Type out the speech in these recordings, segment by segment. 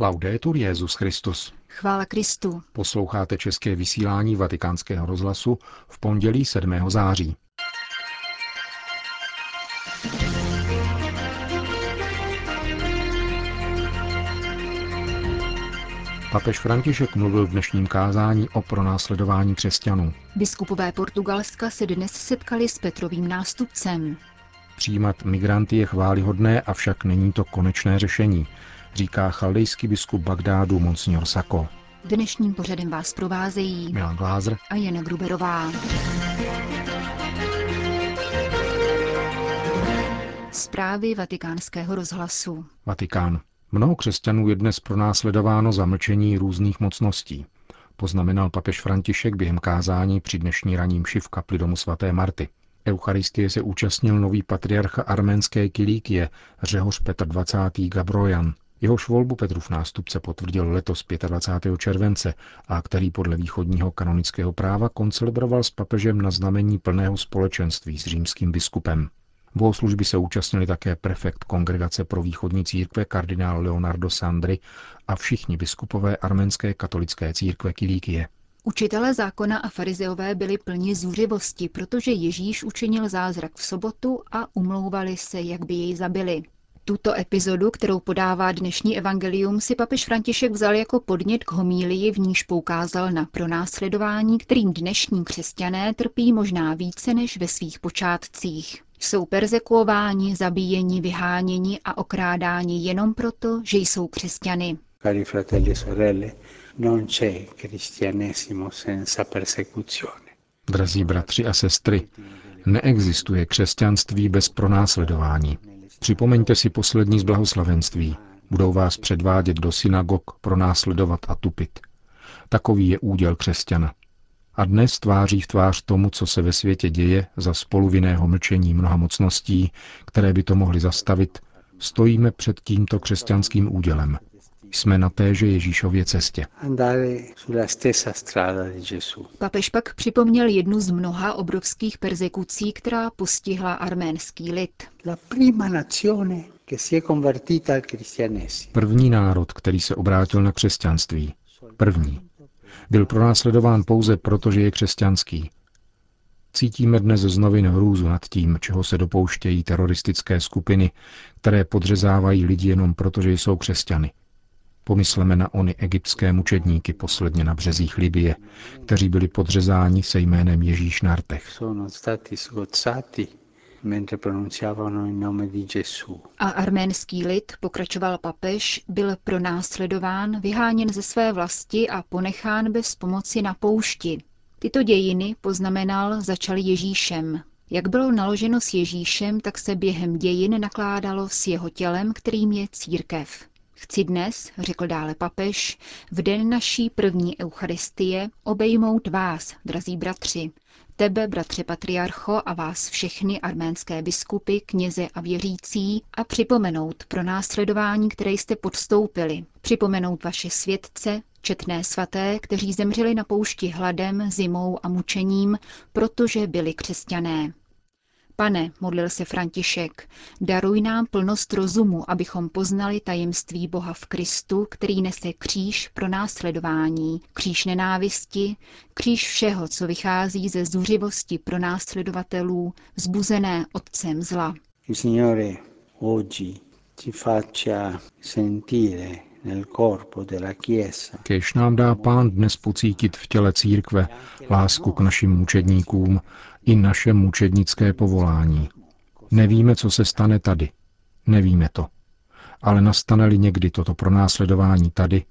Laudetur Jezus Christus. Chvála Kristu. Posloucháte české vysílání Vatikánského rozhlasu v pondělí 7. září. Papež František mluvil v dnešním kázání o pronásledování křesťanů. Biskupové Portugalska se dnes setkali s Petrovým nástupcem. Přijímat migranty je chválihodné, avšak není to konečné řešení, říká chaldejský biskup Bagdádu Monsignor Sako. Dnešním pořadem vás provázejí Milan Glázer a Jana Gruberová. Zprávy vatikánského rozhlasu. Vatikán. Mnoho křesťanů je dnes pronásledováno za mlčení různých mocností. Poznamenal papež František během kázání při dnešní raním v kapli domu svaté Marty. Eucharistie se účastnil nový patriarcha arménské Kilíkie, řehoř Petr 20. Gabrojan. Jehož volbu Petrův nástupce potvrdil letos 25. července a který podle východního kanonického práva koncelebroval s papežem na znamení plného společenství s římským biskupem. Bohoslužby se účastnili také prefekt Kongregace pro východní církve kardinál Leonardo Sandri a všichni biskupové arménské katolické církve Kilíkie. Učitelé zákona a farizeové byli plni zůřivosti, protože Ježíš učinil zázrak v sobotu a umlouvali se, jak by jej zabili. Tuto epizodu, kterou podává dnešní evangelium, si papež František vzal jako podnět k homílii, v níž poukázal na pronásledování, kterým dnešní křesťané trpí možná více než ve svých počátcích. Jsou persekuováni, zabíjeni, vyháněni a okrádáni jenom proto, že jsou křesťany. Cari fratelli e sorelle, non c'è cristianesimo senza persecuzione. Drazí bratři a sestry, neexistuje křesťanství bez pronásledování. Připomeňte si poslední z blahoslavenství. Budou vás předvádět do synagog, pronásledovat a tupit. Takový je úděl křesťana. A dnes tváří v tvář tomu, co se ve světě děje, za spoluvinného mlčení mnoha mocností, které by to mohly zastavit, stojíme před tímto křesťanským údělem. Jsme na téže Ježíšově cestě. Papež pak připomněl jednu z mnoha obrovských persekucí, která postihla arménský lid. První národ, který se obrátil na křesťanství. První. Byl pronásledován pouze proto, že je křesťanský. Cítíme dnes z novin hrůzu nad tím, čeho se dopouštějí teroristické skupiny, které podřezávají lidi jenom proto, že jsou křesťany. Pomysleme na ony egyptské mučedníky posledně na březích Libie, kteří byli podřezáni se jménem Ježíš na rtech. A arménský lid, pokračoval papež, byl pronásledován, vyháněn ze své vlasti a ponechán bez pomoci na poušti. Tyto dějiny, poznamenal, začaly Ježíšem. Jak bylo naloženo s Ježíšem, tak se během dějin nakládalo s jeho tělem, kterým je církev. Chci dnes, řekl dále papež, v den naší první eucharistie obejmout vás, drazí bratři, tebe, bratře patriarcho, a vás všechny arménské biskupy, kněze a věřící a připomenout pro následování, které jste podstoupili, připomenout vaše světce, četné svaté, kteří zemřeli na poušti hladem, zimou a mučením, protože byli křesťané. Pane, modlil se František, daruj nám plnost rozumu, abychom poznali tajemství Boha v Kristu, který nese kříž pro následování, kříž nenávisti, kříž všeho, co vychází ze zuřivosti pro následovatelů, zbuzené Otcem zla. Signore oggi ci faccia sentire Kež nám dá pán dnes pocítit v těle církve lásku k našim mučedníkům i naše mučednické povolání. Nevíme, co se stane tady. Nevíme to. Ale nastane-li někdy toto pronásledování tady,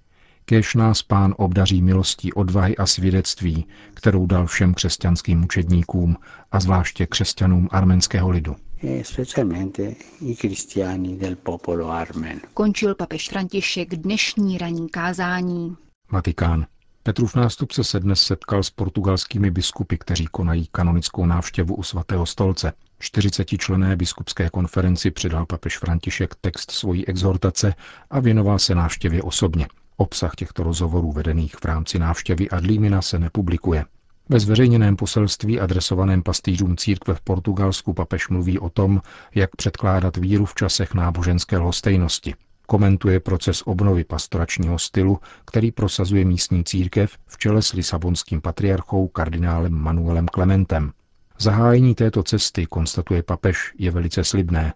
kež nás pán obdaří milostí odvahy a svědectví, kterou dal všem křesťanským mučedníkům a zvláště křesťanům arménského lidu. E Končil papež František dnešní ranní kázání. Vatikán. Petrův nástupce se dnes setkal s portugalskými biskupy, kteří konají kanonickou návštěvu u svatého stolce. 40 člené biskupské konferenci předal papež František text svojí exhortace a věnoval se návštěvě osobně. Obsah těchto rozhovorů vedených v rámci návštěvy Adlímina se nepublikuje. Ve zveřejněném poselství adresovaném pastýřům církve v Portugalsku papež mluví o tom, jak předkládat víru v časech náboženské lhostejnosti. Komentuje proces obnovy pastoračního stylu, který prosazuje místní církev v čele s lisabonským patriarchou kardinálem Manuelem Klementem. Zahájení této cesty, konstatuje papež, je velice slibné,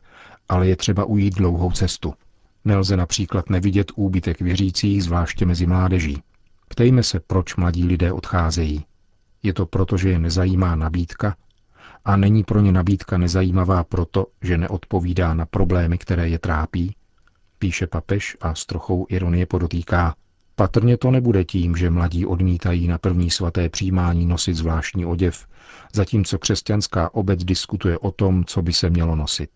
ale je třeba ujít dlouhou cestu. Nelze například nevidět úbytek věřících, zvláště mezi mládeží. Ptejme se, proč mladí lidé odcházejí. Je to proto, že je nezajímá nabídka a není pro ně nabídka nezajímavá proto, že neodpovídá na problémy, které je trápí? Píše papež a s trochou ironie podotýká, patrně to nebude tím, že mladí odmítají na první svaté přijímání nosit zvláštní oděv, zatímco křesťanská obec diskutuje o tom, co by se mělo nosit.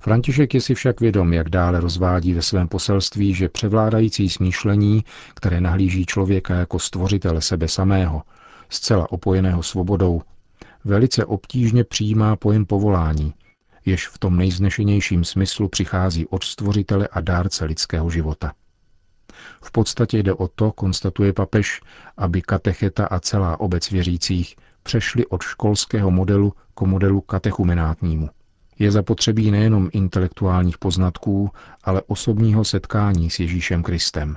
František je si však vědom, jak dále rozvádí ve svém poselství, že převládající smýšlení, které nahlíží člověka jako stvořitele sebe samého, zcela opojeného svobodou, velice obtížně přijímá pojem povolání, jež v tom nejznešenějším smyslu přichází od stvořitele a dárce lidského života. V podstatě jde o to, konstatuje papež, aby katecheta a celá obec věřících přešli od školského modelu k modelu katechumenátnímu – je zapotřebí nejenom intelektuálních poznatků, ale osobního setkání s Ježíšem Kristem.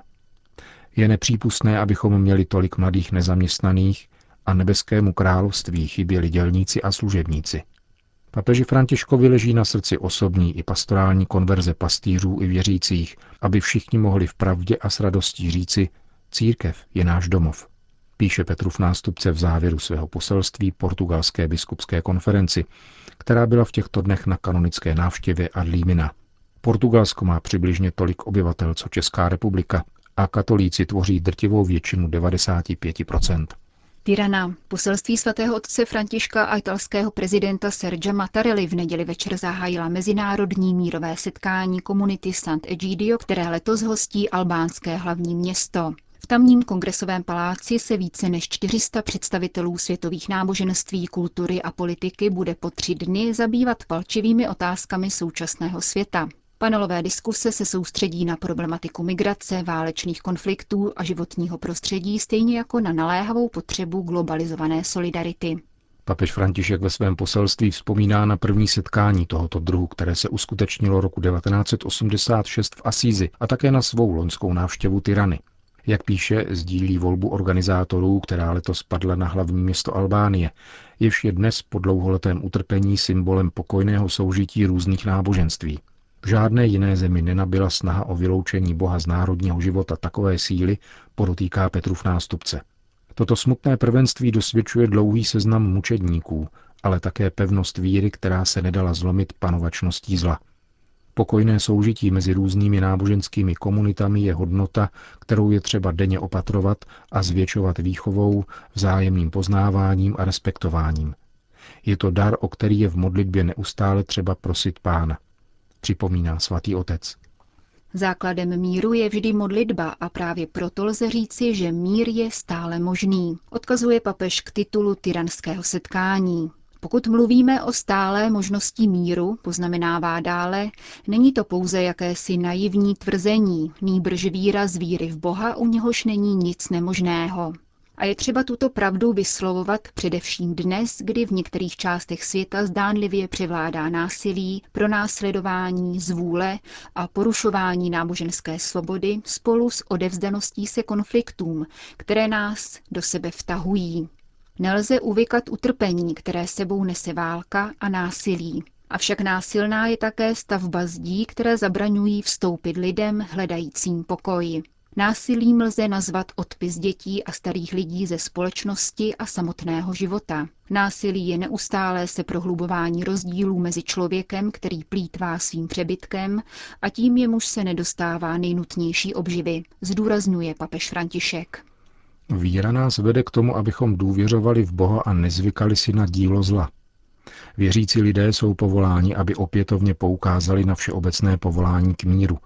Je nepřípustné, abychom měli tolik mladých nezaměstnaných a nebeskému království chyběli dělníci a služebníci. Papeži Františkovi leží na srdci osobní i pastorální konverze pastýřů i věřících, aby všichni mohli v pravdě a s radostí říci, církev je náš domov píše Petrův nástupce v závěru svého poselství portugalské biskupské konferenci, která byla v těchto dnech na kanonické návštěvě Adlímina. Portugalsko má přibližně tolik obyvatel, co Česká republika a katolíci tvoří drtivou většinu 95%. Tirana. Poselství svatého otce Františka a italského prezidenta Sergia Mattarelli v neděli večer zahájila mezinárodní mírové setkání komunity Sant'Egidio, které letos hostí albánské hlavní město. V tamním kongresovém paláci se více než 400 představitelů světových náboženství, kultury a politiky bude po tři dny zabývat palčivými otázkami současného světa. Panelové diskuse se soustředí na problematiku migrace, válečných konfliktů a životního prostředí, stejně jako na naléhavou potřebu globalizované solidarity. Papež František ve svém poselství vzpomíná na první setkání tohoto druhu, které se uskutečnilo roku 1986 v Asízi a také na svou loňskou návštěvu Tyrany. Jak píše, sdílí volbu organizátorů, která letos padla na hlavní město Albánie, jež je dnes po dlouholetém utrpení symbolem pokojného soužití různých náboženství. V žádné jiné zemi nenabila snaha o vyloučení Boha z národního života takové síly, podotýká Petrův nástupce. Toto smutné prvenství dosvědčuje dlouhý seznam mučedníků, ale také pevnost víry, která se nedala zlomit panovačností zla – Pokojné soužití mezi různými náboženskými komunitami je hodnota, kterou je třeba denně opatrovat a zvětšovat výchovou, vzájemným poznáváním a respektováním. Je to dar, o který je v modlitbě neustále třeba prosit pána, připomíná svatý otec. Základem míru je vždy modlitba a právě proto lze říci, že mír je stále možný, odkazuje papež k titulu tyranského setkání. Pokud mluvíme o stálé možnosti míru, poznamenává dále, není to pouze jakési naivní tvrzení, nýbrž výraz víry v Boha, u něhož není nic nemožného. A je třeba tuto pravdu vyslovovat především dnes, kdy v některých částech světa zdánlivě převládá násilí, pronásledování, zvůle a porušování náboženské svobody spolu s odevzdaností se konfliktům, které nás do sebe vtahují. Nelze uvykat utrpení, které sebou nese válka a násilí. Avšak násilná je také stavba zdí, které zabraňují vstoupit lidem hledajícím pokoj. Násilím lze nazvat odpis dětí a starých lidí ze společnosti a samotného života. Násilí je neustálé se prohlubování rozdílů mezi člověkem, který plítvá svým přebytkem a tím jemuž se nedostává nejnutnější obživy, zdůrazňuje papež František. Víra nás vede k tomu, abychom důvěřovali v Boha a nezvykali si na dílo zla. Věřící lidé jsou povoláni, aby opětovně poukázali na všeobecné povolání k míru,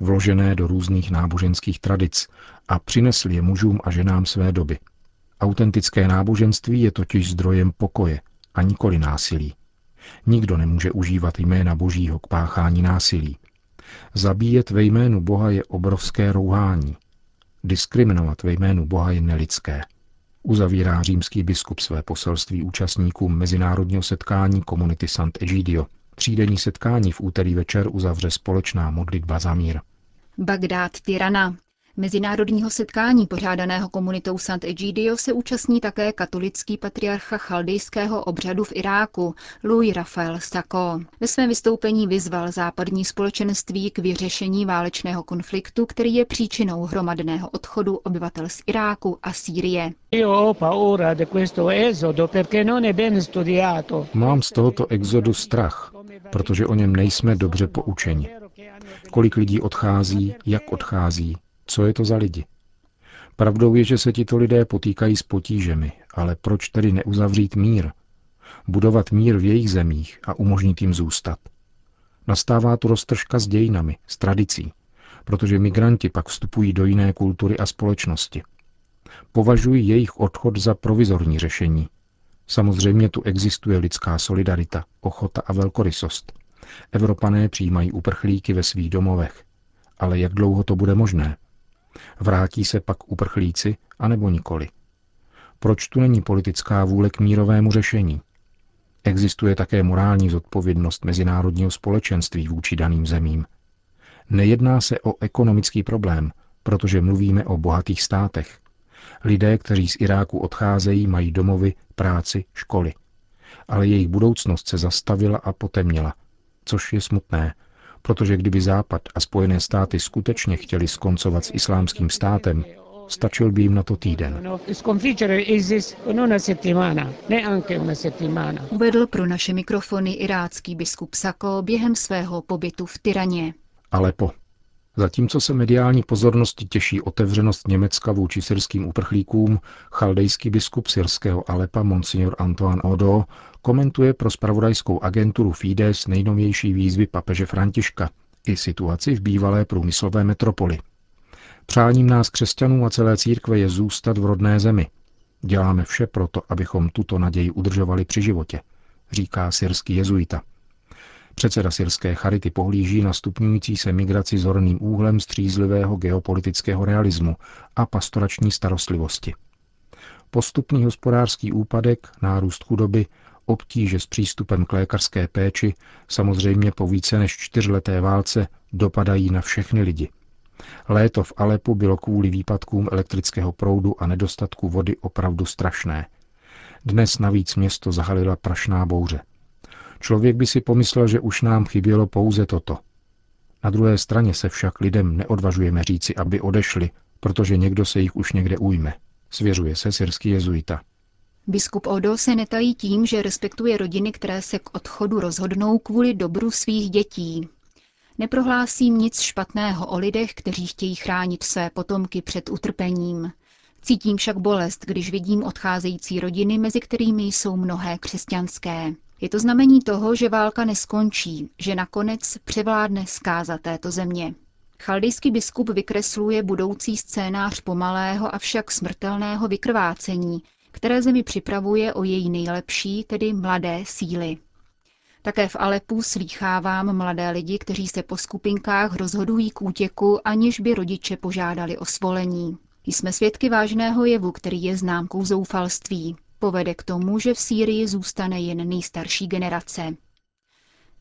vložené do různých náboženských tradic a přinesli je mužům a ženám své doby. Autentické náboženství je totiž zdrojem pokoje a nikoli násilí. Nikdo nemůže užívat jména Božího k páchání násilí. Zabíjet ve jménu Boha je obrovské rouhání – Diskriminovat ve jménu Boha je nelidské. Uzavírá římský biskup své poselství účastníkům mezinárodního setkání komunity Sant'Egidio. Třídenní setkání v úterý večer uzavře společná modlitba za mír. Bagdád Tirana. Mezinárodního setkání pořádaného komunitou Sant Egidio se účastní také katolický patriarcha chaldejského obřadu v Iráku, Louis Rafael Sako. Ve svém vystoupení vyzval západní společenství k vyřešení válečného konfliktu, který je příčinou hromadného odchodu obyvatel z Iráku a Sýrie. Mám z tohoto exodu strach, protože o něm nejsme dobře poučeni. Kolik lidí odchází, jak odchází, co je to za lidi? Pravdou je, že se tito lidé potýkají s potížemi, ale proč tedy neuzavřít mír? Budovat mír v jejich zemích a umožnit jim zůstat. Nastává tu roztržka s dějinami, s tradicí, protože migranti pak vstupují do jiné kultury a společnosti. Považuji jejich odchod za provizorní řešení. Samozřejmě tu existuje lidská solidarita, ochota a velkorysost. Evropané přijímají uprchlíky ve svých domovech. Ale jak dlouho to bude možné? Vrátí se pak uprchlíci, anebo nikoli? Proč tu není politická vůle k mírovému řešení? Existuje také morální zodpovědnost mezinárodního společenství vůči daným zemím. Nejedná se o ekonomický problém, protože mluvíme o bohatých státech. Lidé, kteří z Iráku odcházejí, mají domovy, práci, školy. Ale jejich budoucnost se zastavila a potemněla, což je smutné, protože kdyby Západ a Spojené státy skutečně chtěli skoncovat s islámským státem, stačil by jim na to týden. Uvedl pro naše mikrofony irácký biskup Sako během svého pobytu v Tyraně. Alepo. Zatímco se mediální pozornosti těší otevřenost Německa vůči syrským uprchlíkům, chaldejský biskup syrského Alepa Monsignor Antoine Odo komentuje pro spravodajskou agenturu Fides nejnovější výzvy papeže Františka i situaci v bývalé průmyslové metropoli. Přáním nás křesťanů a celé církve je zůstat v rodné zemi. Děláme vše proto, abychom tuto naději udržovali při životě, říká syrský jezuita. Předseda syrské charity pohlíží na stupňující se migraci zorným úhlem střízlivého geopolitického realismu a pastorační starostlivosti. Postupný hospodářský úpadek, nárůst chudoby, obtíže s přístupem k lékařské péči samozřejmě po více než čtyřleté válce dopadají na všechny lidi. Léto v Alepu bylo kvůli výpadkům elektrického proudu a nedostatku vody opravdu strašné. Dnes navíc město zahalila prašná bouře. Člověk by si pomyslel, že už nám chybělo pouze toto. Na druhé straně se však lidem neodvažujeme říci, aby odešli, protože někdo se jich už někde ujme. Svěřuje se syrský jezuita. Biskup Odo se netají tím, že respektuje rodiny, které se k odchodu rozhodnou kvůli dobru svých dětí. Neprohlásím nic špatného o lidech, kteří chtějí chránit své potomky před utrpením. Cítím však bolest, když vidím odcházející rodiny, mezi kterými jsou mnohé křesťanské. Je to znamení toho, že válka neskončí, že nakonec převládne zkáza této země. Chaldejský biskup vykresluje budoucí scénář pomalého, avšak smrtelného vykrvácení, které zemi připravuje o její nejlepší, tedy mladé síly. Také v Alepu slýchávám mladé lidi, kteří se po skupinkách rozhodují k útěku, aniž by rodiče požádali o svolení. Jsme svědky vážného jevu, který je známkou zoufalství. Povede k tomu, že v Sýrii zůstane jen nejstarší generace.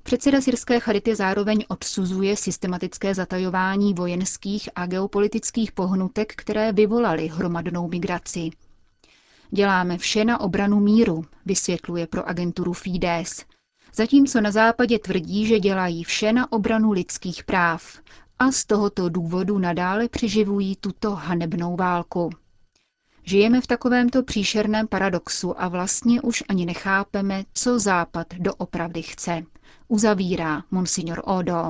Předseda syrské charity zároveň odsuzuje systematické zatajování vojenských a geopolitických pohnutek, které vyvolaly hromadnou migraci. Děláme vše na obranu míru, vysvětluje pro agenturu Fides, zatímco na západě tvrdí, že dělají vše na obranu lidských práv a z tohoto důvodu nadále přiživují tuto hanebnou válku. Žijeme v takovémto příšerném paradoxu a vlastně už ani nechápeme, co Západ doopravdy chce. Uzavírá monsignor Odo.